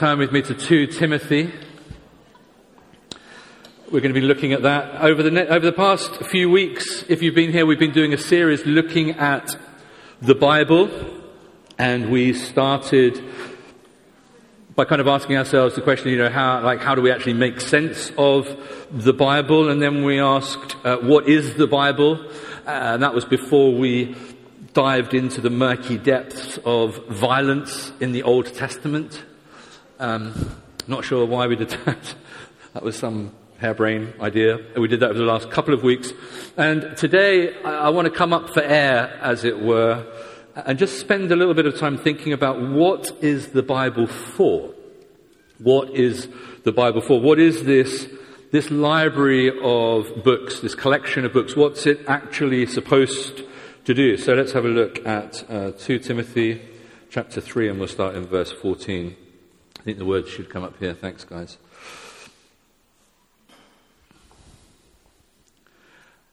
turn with me to 2 Timothy. We're going to be looking at that over the, ne- over the past few weeks. If you've been here, we've been doing a series looking at the Bible, and we started by kind of asking ourselves the question, you know, how, like, how do we actually make sense of the Bible? And then we asked, uh, what is the Bible? Uh, and that was before we dived into the murky depths of violence in the Old Testament. Um, not sure why we did that. that was some harebrained idea. We did that over the last couple of weeks. And today I, I want to come up for air, as it were, and just spend a little bit of time thinking about what is the Bible for? What is the Bible for? What is this, this library of books, this collection of books? What's it actually supposed to do? So let's have a look at uh, 2 Timothy chapter 3 and we'll start in verse 14. I think the words should come up here. Thanks, guys.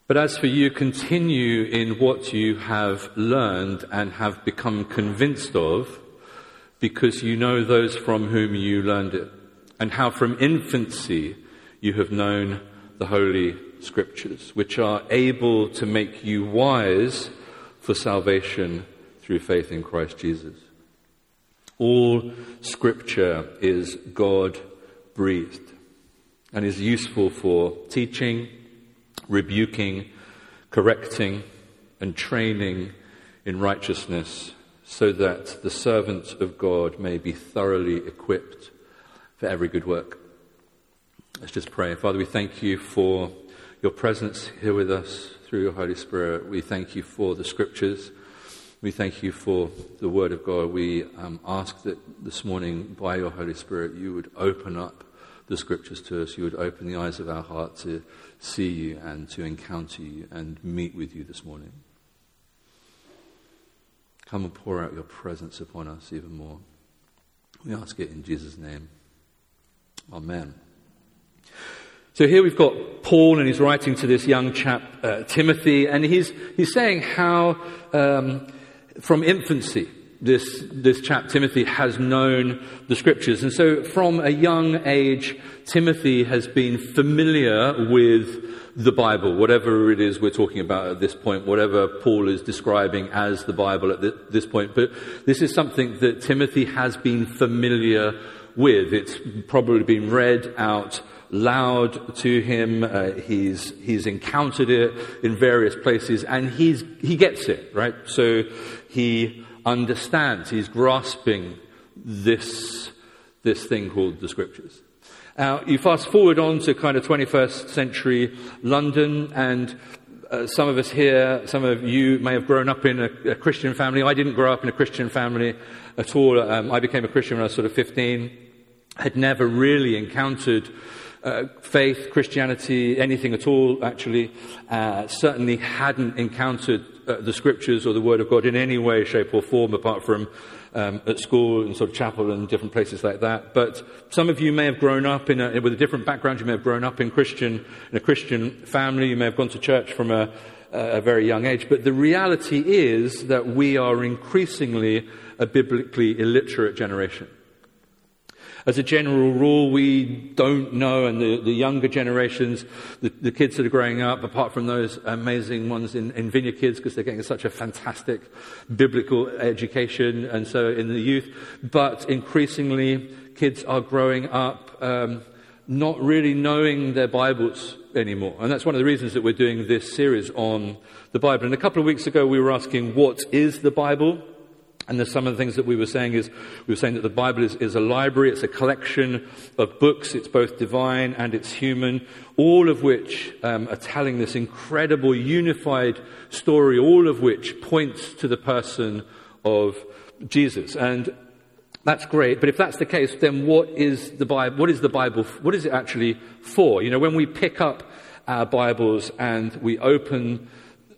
But as for you, continue in what you have learned and have become convinced of, because you know those from whom you learned it, and how from infancy you have known the Holy Scriptures, which are able to make you wise for salvation through faith in Christ Jesus. All scripture is God breathed and is useful for teaching, rebuking, correcting, and training in righteousness so that the servant of God may be thoroughly equipped for every good work. Let's just pray. Father, we thank you for your presence here with us through your Holy Spirit. We thank you for the scriptures. We thank you for the Word of God. We um, ask that this morning, by your Holy Spirit, you would open up the Scriptures to us. You would open the eyes of our heart to see you and to encounter you and meet with you this morning. Come and pour out your presence upon us even more. We ask it in Jesus' name. Amen. So here we've got Paul, and he's writing to this young chap, uh, Timothy, and he's, he's saying how um, from infancy, this, this chap Timothy has known the scriptures. And so from a young age, Timothy has been familiar with the Bible, whatever it is we're talking about at this point, whatever Paul is describing as the Bible at this point. But this is something that Timothy has been familiar with. It's probably been read out loud to him. Uh, he's, he's encountered it in various places and he's, he gets it, right? So he understands, he's grasping this, this thing called the scriptures. Now, you fast forward on to kind of 21st century London, and uh, some of us here, some of you may have grown up in a, a, Christian family. I didn't grow up in a Christian family at all. Um, I became a Christian when I was sort of 15. Had never really encountered uh, faith, Christianity, anything at all, actually. Uh, certainly hadn't encountered uh, the scriptures or the Word of God in any way, shape, or form, apart from um, at school and sort of chapel and different places like that. But some of you may have grown up in a, with a different background. You may have grown up in Christian in a Christian family. You may have gone to church from a, a very young age. But the reality is that we are increasingly a biblically illiterate generation. As a general rule, we don't know, and the, the younger generations, the, the, kids that are growing up, apart from those amazing ones in, in Vineyard Kids, because they're getting such a fantastic biblical education, and so in the youth, but increasingly, kids are growing up um, not really knowing their Bibles anymore. And that's one of the reasons that we're doing this series on the Bible. And a couple of weeks ago, we were asking, what is the Bible? And there's some of the things that we were saying is, we were saying that the Bible is, is a library, it's a collection of books, it's both divine and it's human, all of which um, are telling this incredible unified story, all of which points to the person of Jesus. And that's great, but if that's the case, then what is the Bible, what is the Bible, what is it actually for? You know, when we pick up our Bibles and we open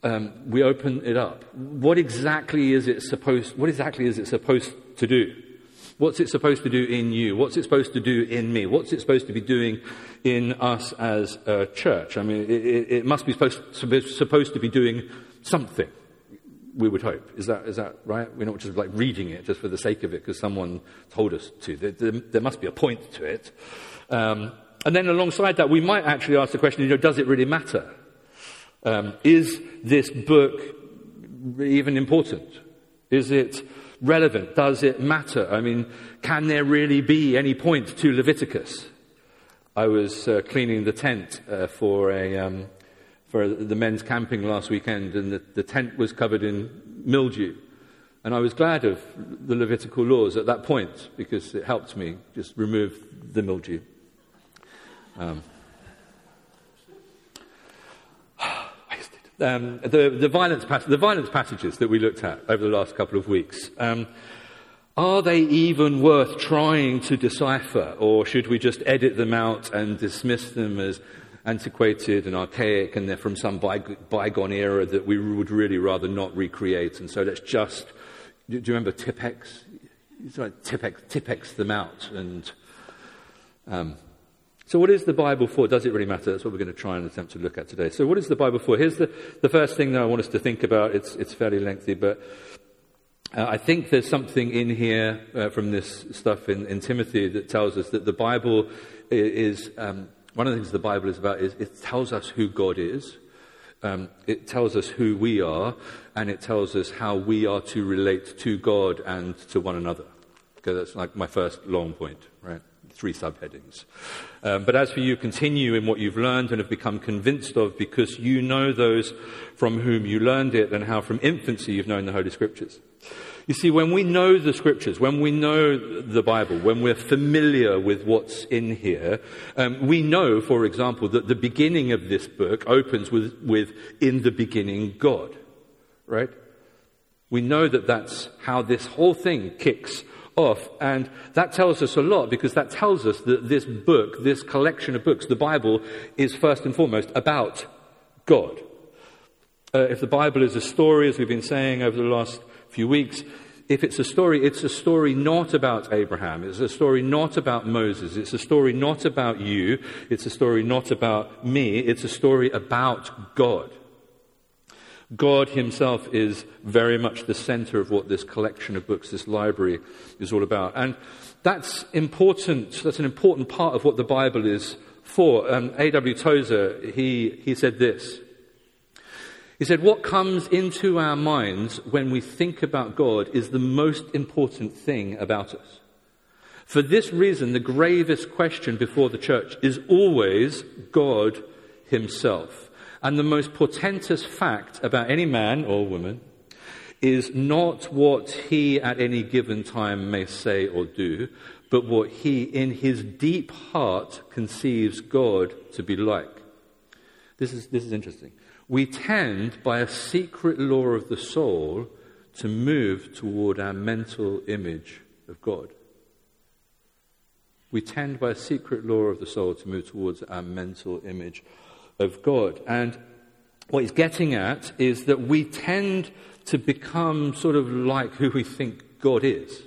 um, we open it up. What exactly is it supposed? What exactly is it supposed to do? What's it supposed to do in you? What's it supposed to do in me? What's it supposed to be doing in us as a church? I mean, it, it must be supposed to be, supposed to be doing something. we would hope. Is that, is that right? We're not just like reading it just for the sake of it because someone told us to. There, there, there, must be a point to it. Um, and then alongside that, we might actually ask the question, you know, does it really matter? Um, is this book even important? Is it relevant? Does it matter? I mean, can there really be any point to Leviticus? I was uh, cleaning the tent uh, for a um, for the men's camping last weekend, and the, the tent was covered in mildew. And I was glad of the Levitical laws at that point because it helped me just remove the mildew. Um, um, the, the, violence the, violence passages that we looked at over the last couple of weeks, um, are they even worth trying to decipher, or should we just edit them out and dismiss them as antiquated and archaic and they're from some bygone era that we would really rather not recreate. And so let's just, do you remember Tipp-Ex? Tipp-Ex, Tipp-Ex them out. And um, so what is the Bible for? Does it really matter? That's what we're going to try and attempt to look at today. So what is the Bible for? Here's the, the first thing that I want us to think about. It's, it's fairly lengthy, but uh, I think there's something in here uh, from this stuff in, in, Timothy that tells us that the Bible is um, one of the things the Bible is about is it tells us who God is, um, it tells us who we are, and it tells us how we are to relate to God and to one another. Okay, that's like my first long point, right? Three subheadings. Um, but as for you, continue in what you've learned and have become convinced of, because you know those from whom you learned it, and how from infancy you've known the Holy Scriptures. You see, when we know the scriptures, when we know the Bible, when we're familiar with what's in here, um, we know, for example, that the beginning of this book opens with, with in the beginning, God. Right? We know that that's how this whole thing kicks off. And that tells us a lot because that tells us that this book, this collection of books, the Bible, is first and foremost about God. Uh, if the Bible is a story, as we've been saying over the last few weeks, if it's a story, it's a story not about Abraham. It's a story not about Moses. It's a story not about you. It's a story not about me. It's a story about God. God Himself is very much the center of what this collection of books, this library, is all about. And that's important. That's an important part of what the Bible is for. Um, A.W. Tozer, he, he said this. He said, What comes into our minds when we think about God is the most important thing about us. For this reason, the gravest question before the church is always God Himself. And the most portentous fact about any man or woman is not what he at any given time may say or do, but what he in his deep heart conceives God to be like. This is, this is interesting we tend, by a secret law of the soul, to move toward our mental image of God. We tend, by a secret law of the soul, to move towards our mental image of God. And what he's getting at is that we tend to become sort of like who we think God is.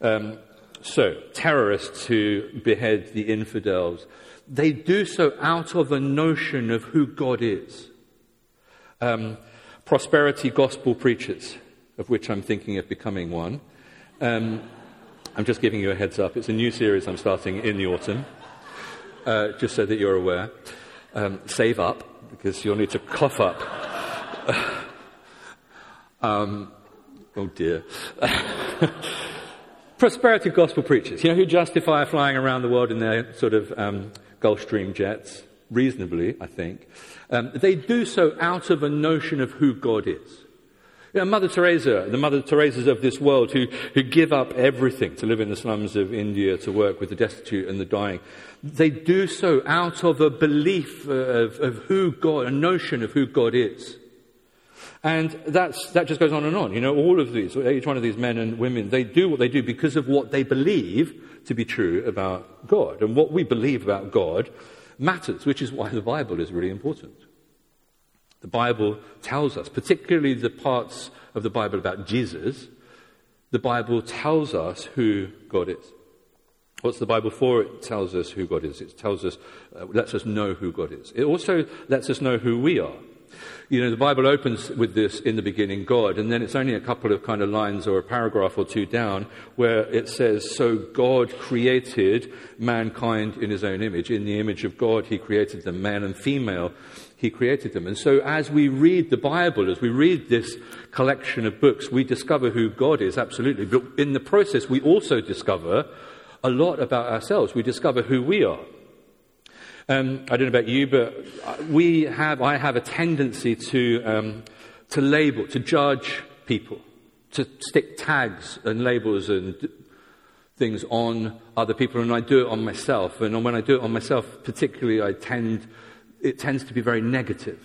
Um, so, terrorists who behead the infidels, they do so out of a notion of who God is. Um, prosperity gospel preachers, of which I'm thinking of becoming one. Um, I'm just giving you a heads up. It's a new series I'm starting in the autumn, uh, just so that you're aware. Um, save up, because you'll need to cough up. um, oh dear. Prosperity gospel preachers, you know, who justify flying around the world in their sort of um, Gulfstream jets, reasonably, I think, um, they do so out of a notion of who God is. Know, Mother Teresa, the Mother Teresas of this world who, who give up everything to live in the slums of India, to work with the destitute and the dying, they do so out of a belief of, of who God, a notion of who God is. And that's, that just goes on and on. You know, all of these, each one of these men and women, they do what they do because of what they believe to be true about God. And what we believe about God matters, which is why the Bible is really important. The Bible tells us, particularly the parts of the Bible about Jesus, the Bible tells us who God is. What's the Bible for? It tells us who God is. It tells us, uh, lets us know who God is. It also lets us know who we are. You know, the Bible opens with this in the beginning, God, and then it's only a couple of kind of lines or a paragraph or two down where it says, So God created mankind in his own image. In the image of God, he created them, man and female, he created them. And so as we read the Bible, as we read this collection of books, we discover who God is, absolutely. But in the process, we also discover a lot about ourselves. We discover who we are. Um, I don't know about you, but we have, I have a tendency to, um, to label, to judge people, to stick tags and labels and things on other people, and I do it on myself. And when I do it on myself, particularly, I tend, it tends to be very negative.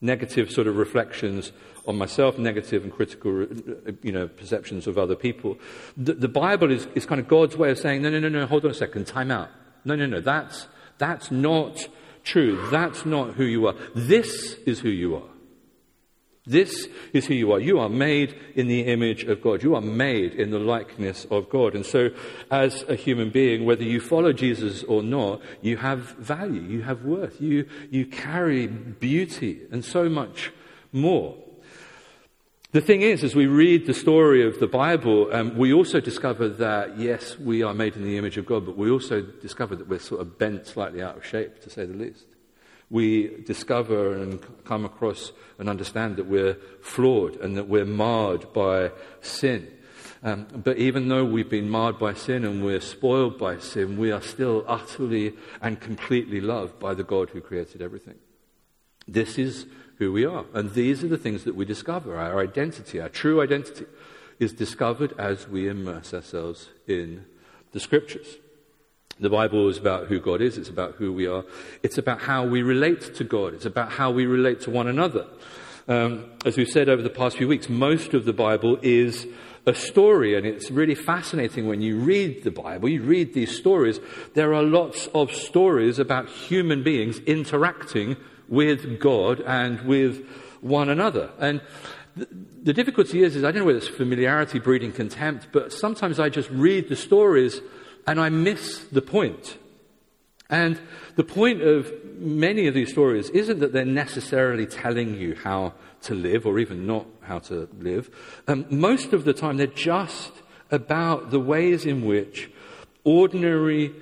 Negative sort of reflections on myself, negative and critical, uh, you know, perceptions of other people. The, the Bible is, is kind of God's way of saying, no, no, no, no, hold on a second, time out. No, no, no, that's, that's not true. That's not who you are. This is who you are. This is who you are. You are made in the image of God. You are made in the likeness of God. And so, as a human being, whether you follow Jesus or not, you have value, you have worth, you, you carry beauty and so much more. The thing is, as we read the story of the Bible, um, we also discover that, yes, we are made in the image of God, but we also discover that we're sort of bent slightly out of shape, to say the least. We discover and come across and understand that we're flawed and that we're marred by sin. Um, but even though we've been marred by sin and we're spoiled by sin, we are still utterly and completely loved by the God who created everything. This is who we are. And these are the things that we discover. Our identity, our true identity, is discovered as we immerse ourselves in the scriptures. The Bible is about who God is, it's about who we are, it's about how we relate to God, it's about how we relate to one another. Um, as we've said over the past few weeks, most of the Bible is a story, and it's really fascinating when you read the Bible, you read these stories. There are lots of stories about human beings interacting with God and with one another. And the, difficulty is, is I don't know whether it's familiarity breeding contempt, but sometimes I just read the stories and I miss the point. And the point of many of these stories isn't that they're necessarily telling you how to live or even not how to live. Um, most of the time, they're just about the ways in which ordinary,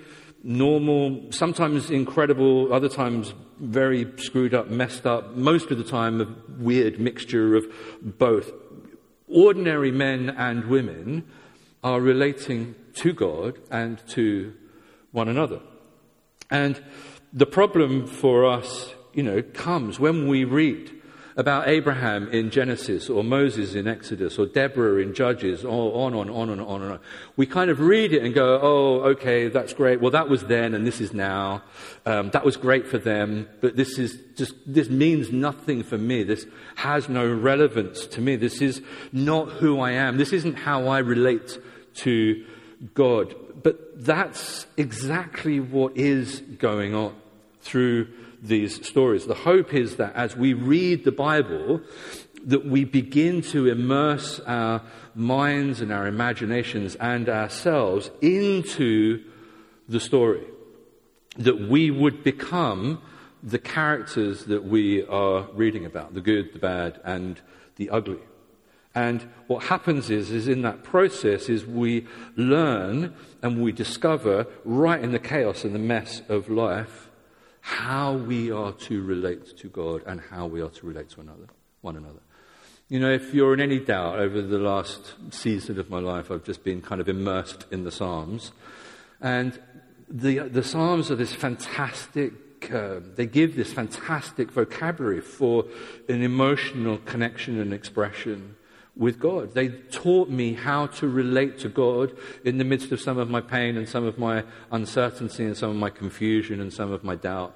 normal, sometimes incredible, other times very screwed up, messed up, most of the time a weird mixture of both. Ordinary men and women are relating to God and to one another. And the problem for us, you know, comes when we read about Abraham in Genesis or Moses in Exodus or Deborah in Judges, or on and on and on and on. We kind of read it and go, oh, okay, that's great. Well, that was then and this is now. Um, that was great for them, but this is just, this means nothing for me. This has no relevance to me. This is not who I am. This isn't how I relate to God. But that's exactly what is going on through these stories. The hope is that as we read the Bible, that we begin to immerse our minds and our imaginations and ourselves into the story. That we would become the characters that we are reading about the good, the bad, and the ugly. And what happens is, is in that process is we learn and we discover right in the chaos and the mess of life how we are to relate to God and how we are to relate to another, one another. You know, if you're in any doubt over the last season of my life, I've just been kind of immersed in the Psalms. And the, the Psalms are this fantastic, uh, they give this fantastic vocabulary for an emotional connection and expression with God. They taught me how to relate to God in the midst of some of my pain and some of my uncertainty and some of my confusion and some of my doubt.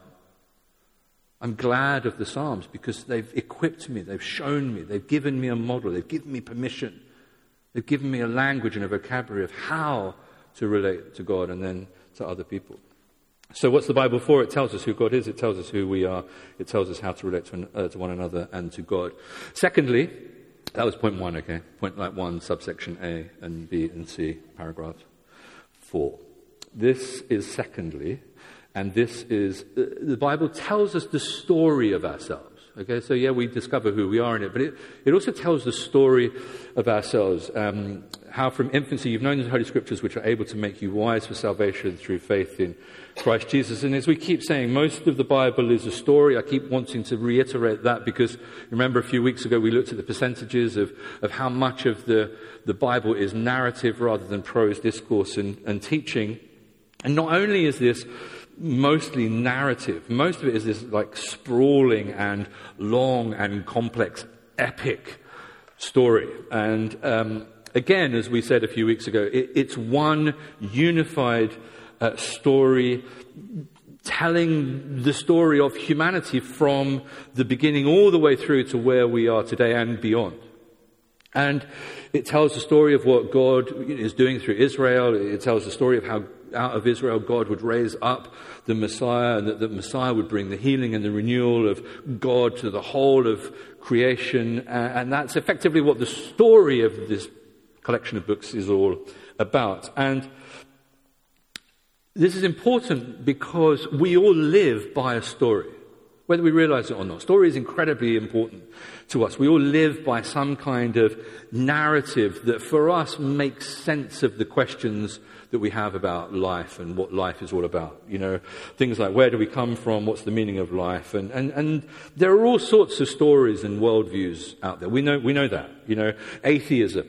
I'm glad of the Psalms because they've equipped me, they've shown me, they've given me a model, they've given me permission, they've given me a language and a vocabulary of how to relate to God and then to other people. So, what's the Bible for? It tells us who God is, it tells us who we are, it tells us how to relate to, uh, to one another and to God. Secondly, that was point one, okay? Point like one, subsection A and B and C, paragraph four. This is secondly, and this is, uh, the Bible tells us the story of ourselves. Okay, so yeah, we discover who we are in it, but it, it also tells the story of ourselves. Um, how from infancy you've known the Holy Scriptures, which are able to make you wise for salvation through faith in Christ Jesus. And as we keep saying, most of the Bible is a story. I keep wanting to reiterate that because remember a few weeks ago we looked at the percentages of, of how much of the, the Bible is narrative rather than prose discourse and, and teaching. And not only is this mostly narrative. Most of it is this like sprawling and long and complex epic story. And um, again, as we said a few weeks ago, it, it's one unified uh, story telling the story of humanity from the beginning all the way through to where we are today and beyond. And it tells the story of what God is doing through Israel. It tells the story of how out of Israel God would raise up the Messiah and that the Messiah would bring the healing and the renewal of God to the whole of creation. And that's effectively what the story of this collection of books is all about. And this is important because we all live by a story whether we realize it or not. Story is incredibly important to us. We all live by some kind of narrative that for us makes sense of the questions that we have about life and what life is all about. You know, things like where do we come from? What's the meaning of life? And, and, and there are all sorts of stories and worldviews out there. We know, we know that. You know, atheism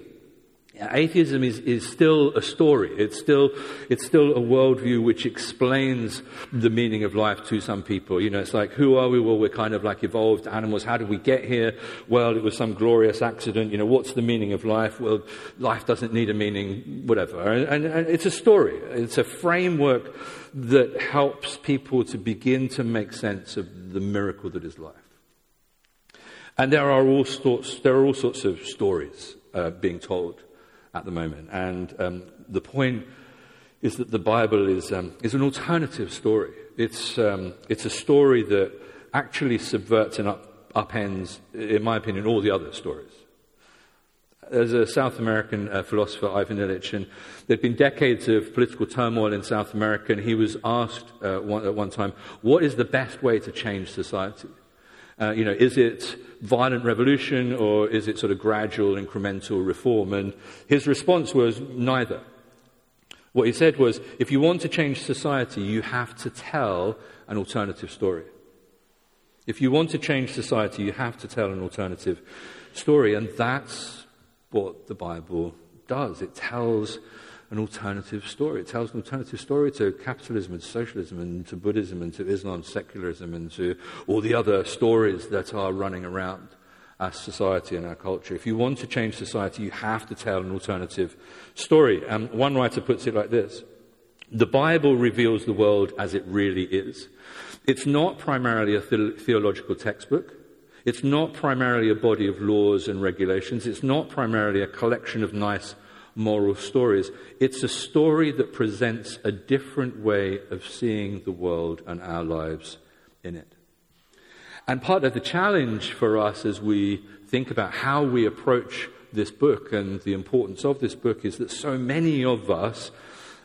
Atheism is, is still a story. It's still, it's still a worldview which explains the meaning of life to some people. You know, it's like, who are we? Well, we're kind of like evolved animals. How did we get here? Well, it was some glorious accident. You know, what's the meaning of life? Well, life doesn't need a meaning, whatever. And, and, and it's a story. It's a framework that helps people to begin to make sense of the miracle that is life. And there are all sorts, there are all sorts of stories uh, being told at the moment. And um, the point is that the Bible is, um, is an alternative story. It's, um, it's a story that actually subverts and up, upends, in my opinion, all the other stories. There's a South American uh, philosopher, Ivan Illich, and there'd been decades of political turmoil in South America, and he was asked uh, one, at one time, what is the best way to change society? Uh, you know, is it violent revolution or is it sort of gradual, incremental reform? And his response was neither. What he said was, if you want to change society, you have to tell an alternative story. If you want to change society, you have to tell an alternative story. And that's what the Bible does. It tells an alternative story. It tells an alternative story to capitalism and socialism and to Buddhism and to Islam, secularism, and to all the other stories that are running around our society and our culture. If you want to change society, you have to tell an alternative story. Um, one writer puts it like this The Bible reveals the world as it really is. It's not primarily a the- theological textbook. It's not primarily a body of laws and regulations. It's not primarily a collection of nice moral stories. It's a story that presents a different way of seeing the world and our lives in it. And part of the challenge for us as we think about how we approach this book and the importance of this book is that so many of us,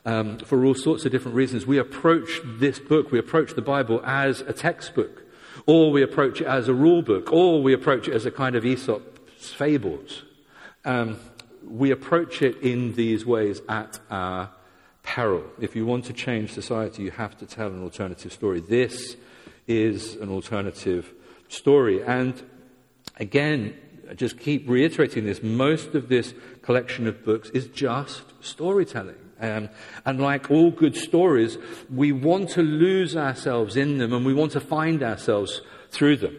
um, for all sorts of different reasons, we approach this book, we approach the Bible as a textbook, or we approach it as a rule book, or we approach it as a kind of Aesop's fables. Um, we approach it in these ways at our peril. If you want to change society, you have to tell an alternative story. This is an alternative story. And again, I just keep reiterating this. Most of this collection of books is just storytelling. Um, and like all good stories, we want to lose ourselves in them and we want to find ourselves through them.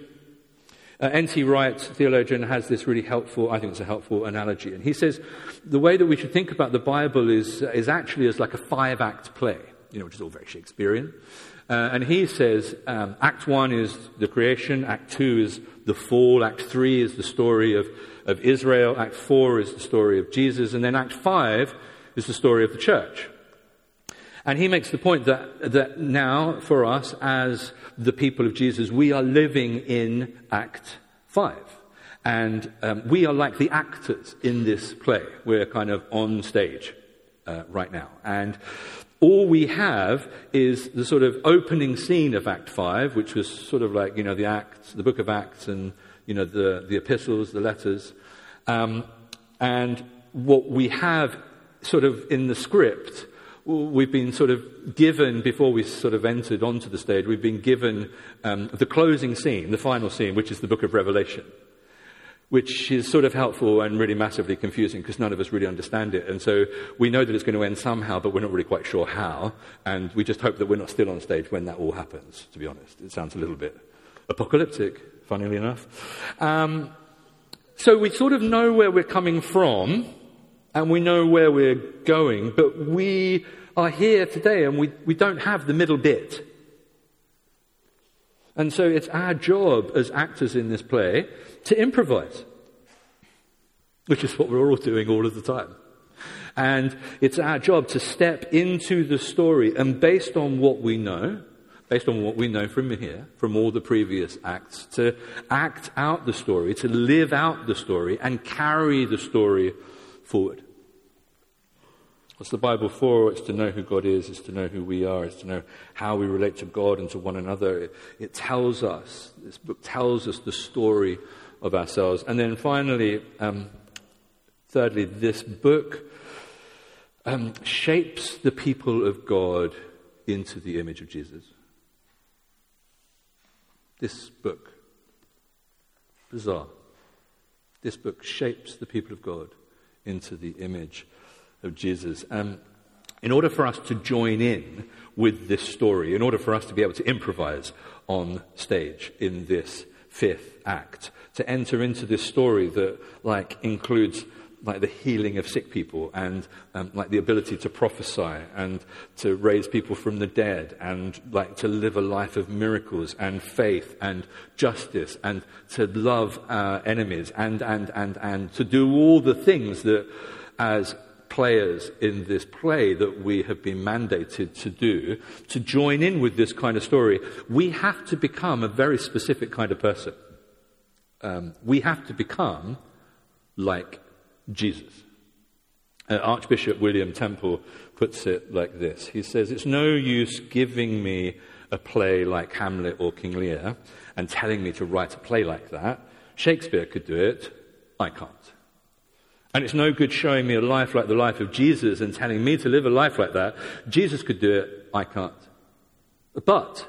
Uh, N.T. Wright, theologian, has this really helpful, I think it's a helpful analogy. And he says the way that we should think about the Bible is, uh, is actually as like a five act play, you know, which is all very Shakespearean. Uh, and he says um, Act one is the creation, Act two is the fall, Act three is the story of, of Israel, Act four is the story of Jesus, and then Act five is the story of the church. And he makes the point that, that now, for us, as the people of Jesus, we are living in Act 5. And um, we are like the actors in this play. We're kind of on stage uh, right now. And all we have is the sort of opening scene of Act 5, which was sort of like, you know, the Acts, the book of Acts and, you know, the, the epistles, the letters. Um, and what we have sort of in the script, we've been sort of given, before we sort of entered onto the stage, we've been given um, the closing scene, the final scene, which is the book of Revelation which is sort of helpful and really massively confusing because none of us really understand it. And so we know that it's going to end somehow, but we're not really quite sure how. And we just hope that we're not still on stage when that all happens, to be honest. It sounds a little bit apocalyptic, funnily enough. Um, so we sort of know where we're coming from and we know where we're going, but we are here today and we, we don't have the middle bit. And so it's our job as actors in this play to improvise, which is what we're all doing all of the time. And it's our job to step into the story and based on what we know, based on what we know from here, from all the previous acts, to act out the story, to live out the story and carry the story forward. What's the Bible for? It's to know who God is, it's to know who we are, it's to know how we relate to God and to one another. It, it tells us, this book tells us the story of ourselves. And then finally, um, thirdly, this book um, shapes the people of God into the image of Jesus. This book, bizarre, this book shapes the people of God into the image of Jesus. Um, in order for us to join in with this story, in order for us to be able to improvise on stage in this fifth act, to enter into this story that like includes like the healing of sick people and um, like the ability to prophesy and to raise people from the dead and like to live a life of miracles and faith and justice and to love our enemies and and and and to do all the things that as players in this play that we have been mandated to do to join in with this kind of story we have to become a very specific kind of person um, we have to become like Jesus. Uh, Archbishop William Temple puts it like this He says, It's no use giving me a play like Hamlet or King Lear and telling me to write a play like that. Shakespeare could do it, I can't. And it's no good showing me a life like the life of Jesus and telling me to live a life like that. Jesus could do it, I can't. But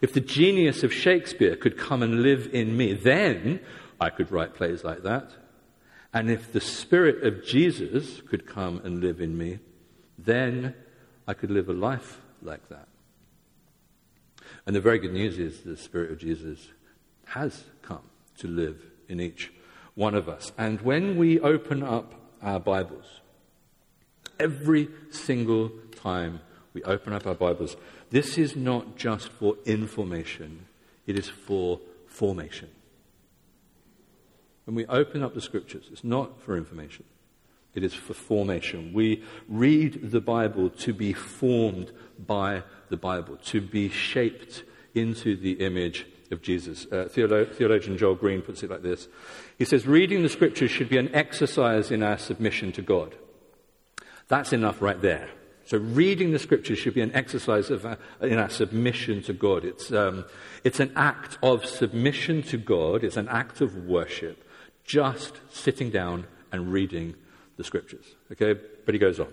if the genius of Shakespeare could come and live in me, then I could write plays like that. And if the Spirit of Jesus could come and live in me, then I could live a life like that. And the very good news is the Spirit of Jesus has come to live in each one of us. And when we open up our Bibles, every single time we open up our Bibles, this is not just for information, it is for formation. When we open up the scriptures, it's not for information, it is for formation. We read the Bible to be formed by the Bible, to be shaped into the image of Jesus. Uh, theologian Joel Green puts it like this He says, Reading the scriptures should be an exercise in our submission to God. That's enough right there. So, reading the scriptures should be an exercise of, uh, in our submission to God. It's, um, it's an act of submission to God, it's an act of worship, just sitting down and reading the scriptures. Okay? But he goes on.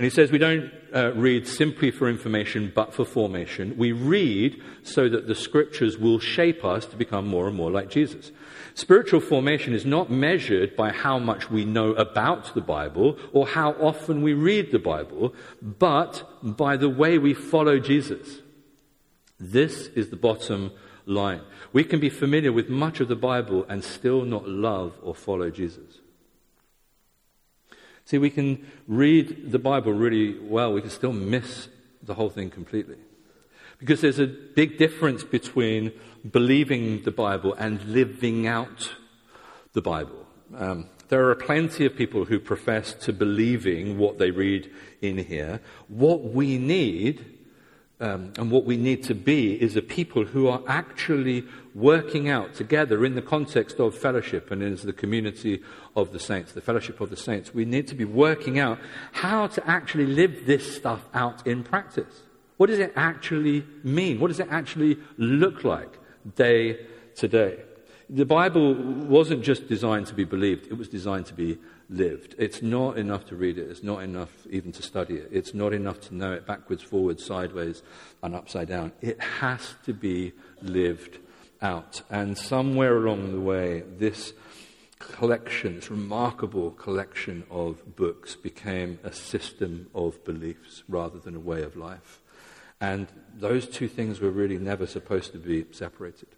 And he says we don't uh, read simply for information but for formation. We read so that the scriptures will shape us to become more and more like Jesus. Spiritual formation is not measured by how much we know about the Bible or how often we read the Bible, but by the way we follow Jesus. This is the bottom line. We can be familiar with much of the Bible and still not love or follow Jesus. See, we can read the Bible really well, we can still miss the whole thing completely. Because there's a big difference between believing the Bible and living out the Bible. Um, there are plenty of people who profess to believing what they read in here. What we need um, and what we need to be is a people who are actually working out together in the context of fellowship and as the community of the saints, the fellowship of the saints. We need to be working out how to actually live this stuff out in practice. What does it actually mean? What does it actually look like day to day? The Bible wasn't just designed to be believed, it was designed to be lived. It's not enough to read it, it's not enough even to study it, it's not enough to know it backwards, forwards, sideways, and upside down. It has to be lived out. And somewhere along the way, this collection, this remarkable collection of books, became a system of beliefs rather than a way of life. And those two things were really never supposed to be separated.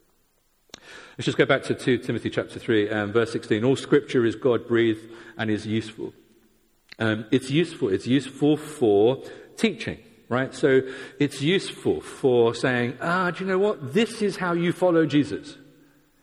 Let's just go back to 2 Timothy chapter 3, um, verse 16. All scripture is God breathed and is useful. Um, it's useful. It's useful for teaching, right? So it's useful for saying, ah, do you know what? This is how you follow Jesus.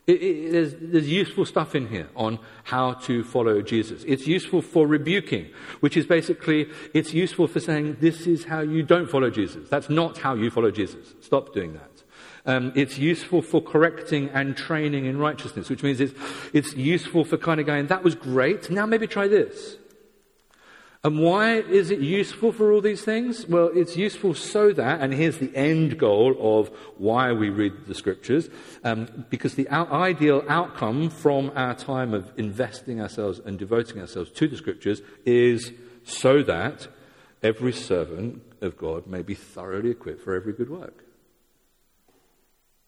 It, it, there's, there's, useful stuff in here on how to follow Jesus. It's useful for rebuking, which is basically, it's useful for saying, this is how you don't follow Jesus. That's not how you follow Jesus. Stop doing that. Um, it's useful for correcting and training in righteousness, which means it's, it's useful for kind of going, that was great, now maybe try this. And why is it useful for all these things? Well, it's useful so that, and here's the end goal of why we read the scriptures, um, because the out- ideal outcome from our time of investing ourselves and devoting ourselves to the scriptures is so that every servant of God may be thoroughly equipped for every good work.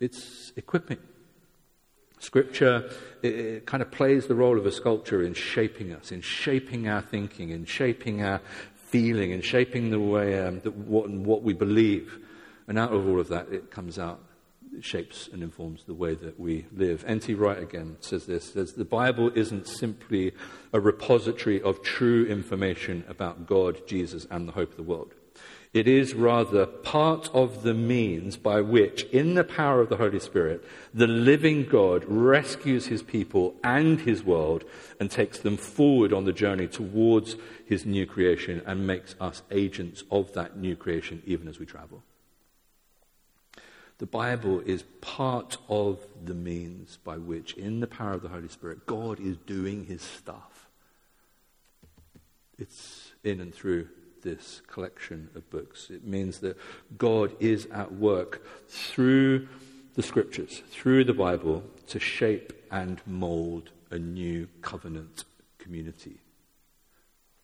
It's equipping. Scripture it, kind of plays the role of a sculpture in shaping us, in shaping our thinking, in shaping our feeling, in shaping the way um, that what, what we believe. And out of all of that, it comes out, it shapes and informs the way that we live. N.T. Wright again says this says, The Bible isn't simply a repository of true information about God, Jesus, and the hope of the world. It is rather part of the means by which, in the power of the Holy Spirit, the living God rescues his people and his world and takes them forward on the journey towards his new creation and makes us agents of that new creation even as we travel. The Bible is part of the means by which, in the power of the Holy Spirit, God is doing his stuff. It's in and through this collection of books. It means that God is at work through the scriptures, through the Bible, to shape and mold a new covenant community.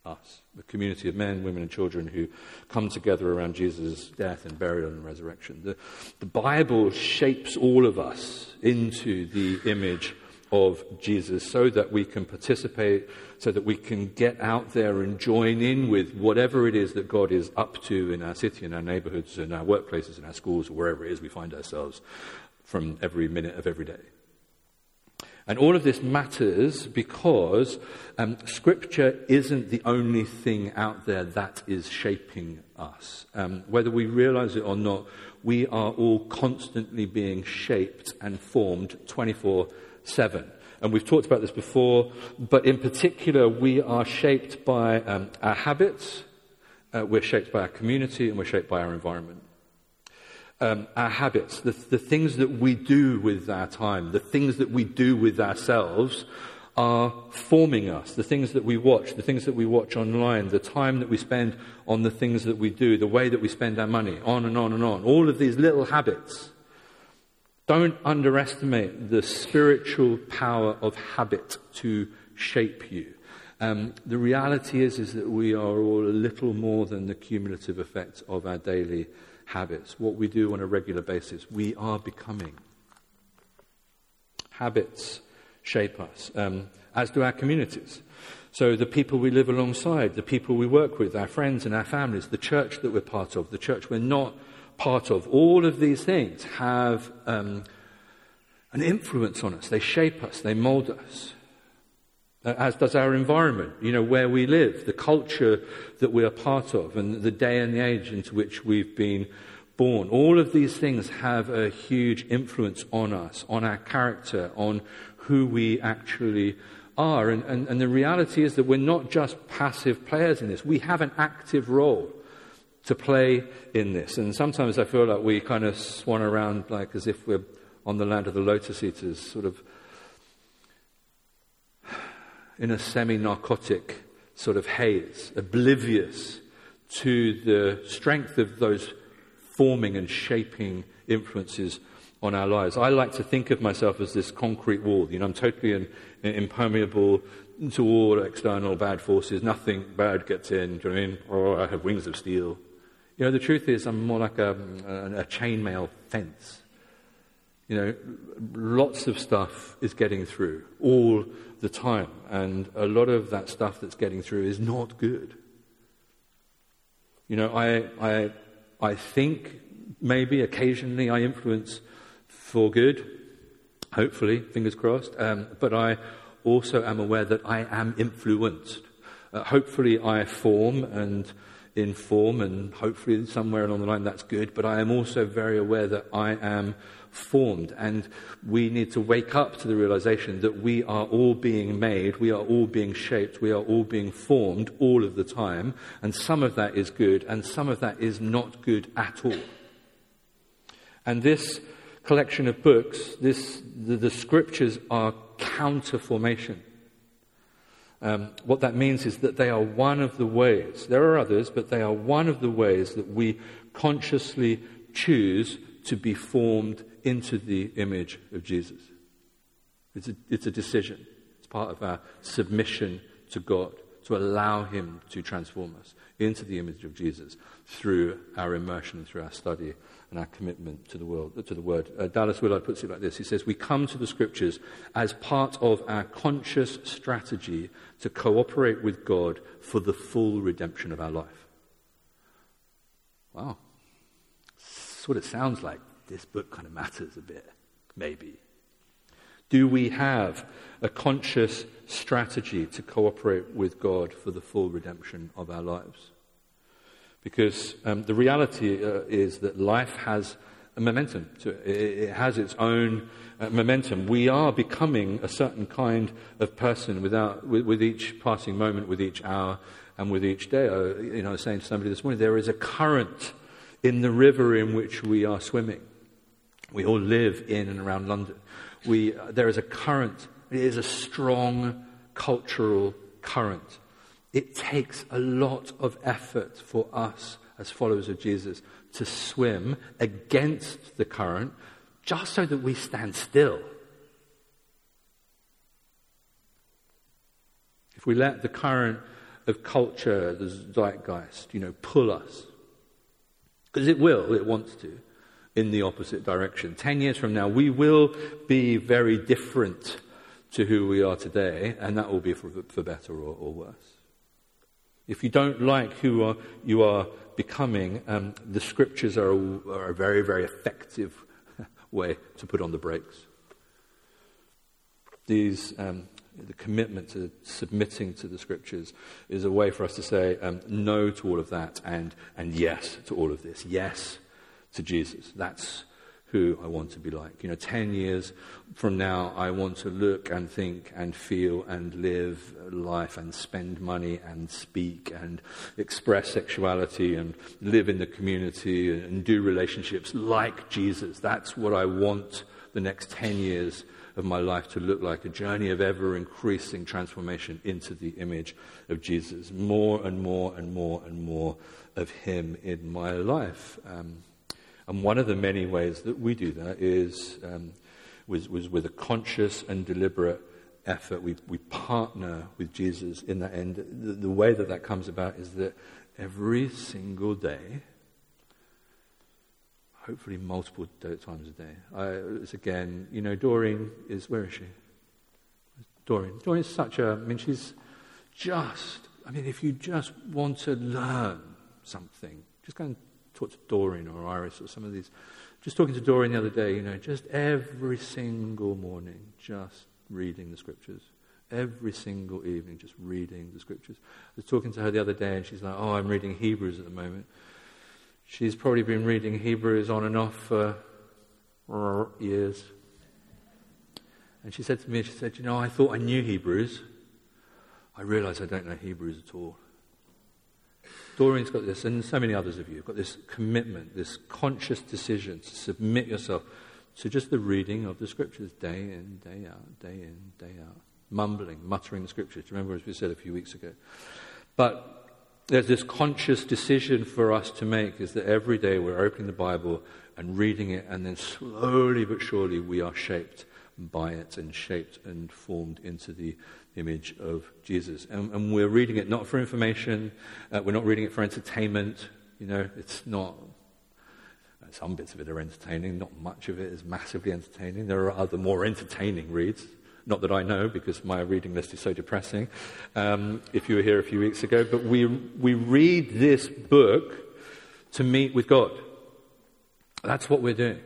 Us, a community of men, women, and children who come together around Jesus' death and burial and resurrection. The, the Bible shapes all of us into the image of Jesus so that we can participate, so that we can get out there and join in with whatever it is that God is up to in our city, in our neighborhoods, in our workplaces, in our schools, or wherever it is we find ourselves from every minute of every day. And all of this matters because um, Scripture isn't the only thing out there that is shaping us. Um, whether we realize it or not, we are all constantly being shaped and formed 24 7. And we've talked about this before, but in particular, we are shaped by um, our habits, uh, we're shaped by our community, and we're shaped by our environment. Um, our habits, the, the things that we do with our time, the things that we do with ourselves, are forming us. The things that we watch, the things that we watch online, the time that we spend on the things that we do, the way that we spend our money, on and on and on. All of these little habits don't underestimate the spiritual power of habit to shape you. Um, the reality is, is that we are all a little more than the cumulative effect of our daily habits. What we do on a regular basis, we are becoming. Habits shape us, um, as do our communities. So the people we live alongside, the people we work with, our friends and our families, the church that we're part of, the church we're not part of. All of these things have um, an influence on us. They shape us, they mold us. Uh, as does our environment, you know, where we live, the culture that we are part of, and the day and the age into which we've been born. All of these things have a huge influence on us, on our character, on who we actually are. And, and, and the reality is that we're not just passive players in this, we have an active role to play in this. And sometimes I feel like we kind of swan around like as if we're on the land of the lotus eaters, sort of in a semi narcotic sort of haze, oblivious to the strength of those forming and shaping influences on our lives. I like to think of myself as this concrete wall. You know, I'm totally in, in, impermeable to all external bad forces. Nothing bad gets in. Do you know what I mean? Oh, I have wings of steel. You know, the truth is, I'm more like a, a, a chainmail fence. You know, lots of stuff is getting through all the time, and a lot of that stuff that's getting through is not good. You know, I, I, I think maybe occasionally I influence for good, hopefully, fingers crossed, um, but I also am aware that I am influenced. Uh, hopefully, I form and inform, and hopefully, somewhere along the line, that's good, but I am also very aware that I am formed. And we need to wake up to the realization that we are all being made, we are all being shaped, we are all being formed all of the time. And some of that is good, and some of that is not good at all. And this collection of books, this, the, the scriptures are counter formation. Um, what that means is that they are one of the ways, there are others, but they are one of the ways that we consciously choose to be formed into the image of Jesus. It's a, it's a decision, it's part of our submission to God to allow Him to transform us into the image of Jesus through our immersion, through our study, and our commitment to the, world, to the Word. Uh, Dallas Willard puts it like this He says, We come to the Scriptures as part of our conscious strategy to cooperate with God for the full redemption of our life. Wow. That's what it sounds like this book kind of matters a bit, maybe. Do we have a conscious strategy to cooperate with God for the full redemption of our lives? Because um, the reality uh, is that life has a momentum to it. It has its own uh, momentum. We are becoming a certain kind of person without, with, with, each passing moment, with each hour, and with each day. Uh, you know, I was saying to somebody this morning, there is a current in the river in which we are swimming. We all live in and around London. We, uh, there is a current, it is a strong cultural current. It takes a lot of effort for us as followers of Jesus to swim against the current just so that we stand still. If we let the current of culture, the zeitgeist, you know, pull us, because it will, it wants to, in the opposite direction. Ten years from now, we will be very different to who we are today, and that will be for, for better or, or worse. If you don't like who are, you are becoming, um, the scriptures are a, are a very, very effective way to put on the brakes. These, um, the commitment to submitting to the scriptures is a way for us to say um, no to all of that and, and yes to all of this. Yes to Jesus. That's who I want to be like. You know, 10 years from now, I want to look and think and feel and live life and spend money and speak and express sexuality and live in the community and do relationships like Jesus. That's what I want the next 10 years of my life to look like a journey of ever increasing transformation into the image of Jesus. More and more and more and more of Him in my life. Um, and one of the many ways that we do that is um, was, was with a conscious and deliberate effort. We, we partner with Jesus in that end. The, the way that that comes about is that every single day, hopefully multiple times a day. I, it's again, you know, Doreen is, where is she? Doreen. Doreen is such a, I mean, she's just, I mean, if you just want to learn something, just go and talk to Doreen or Iris or some of these. Just talking to Doreen the other day, you know, just every single morning, just reading the scriptures. Every single evening, just reading the scriptures. I was talking to her the other day, and she's like, Oh, I'm reading Hebrews at the moment. She's probably been reading Hebrews on and off for years. And she said to me, She said, You know, I thought I knew Hebrews. I realize I don't know Hebrews at all. Doreen's got this, and so many others of you have got this commitment, this conscious decision to submit yourself to just the reading of the scriptures day in, day out, day in, day out. Mumbling, muttering the scriptures. Remember, as we said a few weeks ago. But there's this conscious decision for us to make is that every day we're opening the Bible and reading it, and then slowly but surely we are shaped by it and shaped and formed into the image of Jesus. And, and we're reading it not for information, uh, we're not reading it for entertainment. You know, it's not. Some bits of it are entertaining, not much of it is massively entertaining. There are other more entertaining reads. Not that I know, because my reading list is so depressing, um, if you were here a few weeks ago. But we, we read this book to meet with God. That's what we're doing.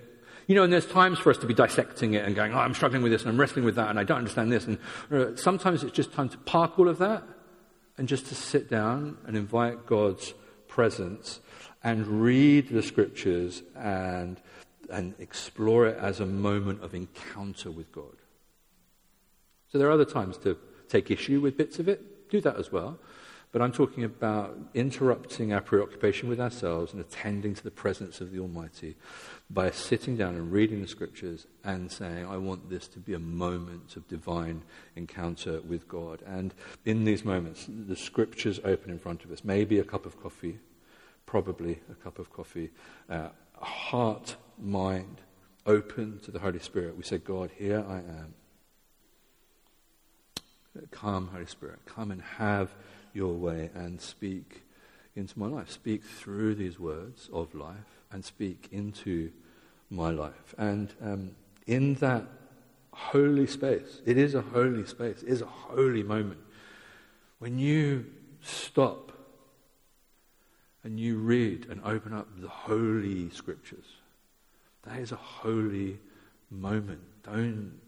You know, and there's times for us to be dissecting it and going, oh, I'm struggling with this and I'm wrestling with that and I don't understand this. And uh, sometimes it's just time to park all of that and just to sit down and invite God's presence and read the scriptures and, and explore it as a moment of encounter with God. So there are other times to take issue with bits of it, do that as well. But I'm talking about interrupting our preoccupation with ourselves and attending to the presence of the Almighty by sitting down and reading the scriptures and saying, I want this to be a moment of divine encounter with God. And in these moments, the scriptures open in front of us. Maybe a cup of coffee, probably a cup of coffee, uh, heart, mind open to the Holy Spirit. We say, God, here I am. Come, Holy Spirit, come and have your way and speak into my life. Speak through these words of life and speak into my life. And um, in that holy space, it is a holy space, it is a holy moment. When you stop and you read and open up the holy scriptures, that is a holy moment. Don't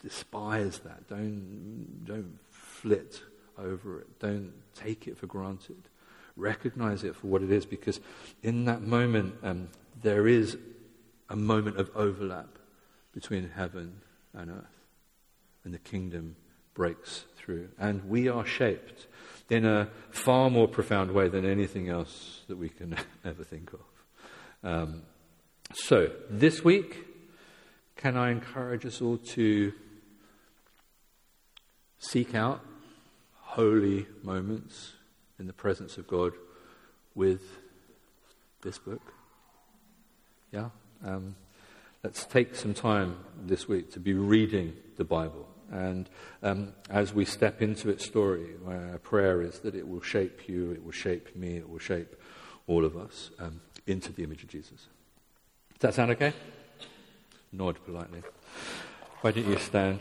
despise that. Don't, don't flit over it. Don't take it for granted. Recognize it for what it is because in that moment um, there is a moment of overlap between heaven and earth. And the kingdom breaks through. And we are shaped in a far more profound way than anything else that we can ever think of. Um, so, this week, can I encourage us all to seek out holy moments in the presence of God with this book? Yeah? Um, let's take some time this week to be reading the Bible. And um, as we step into its story, our prayer is that it will shape you, it will shape me, it will shape all of us um, into the image of Jesus. Does that sound okay? Nod politely. Why don't you stand?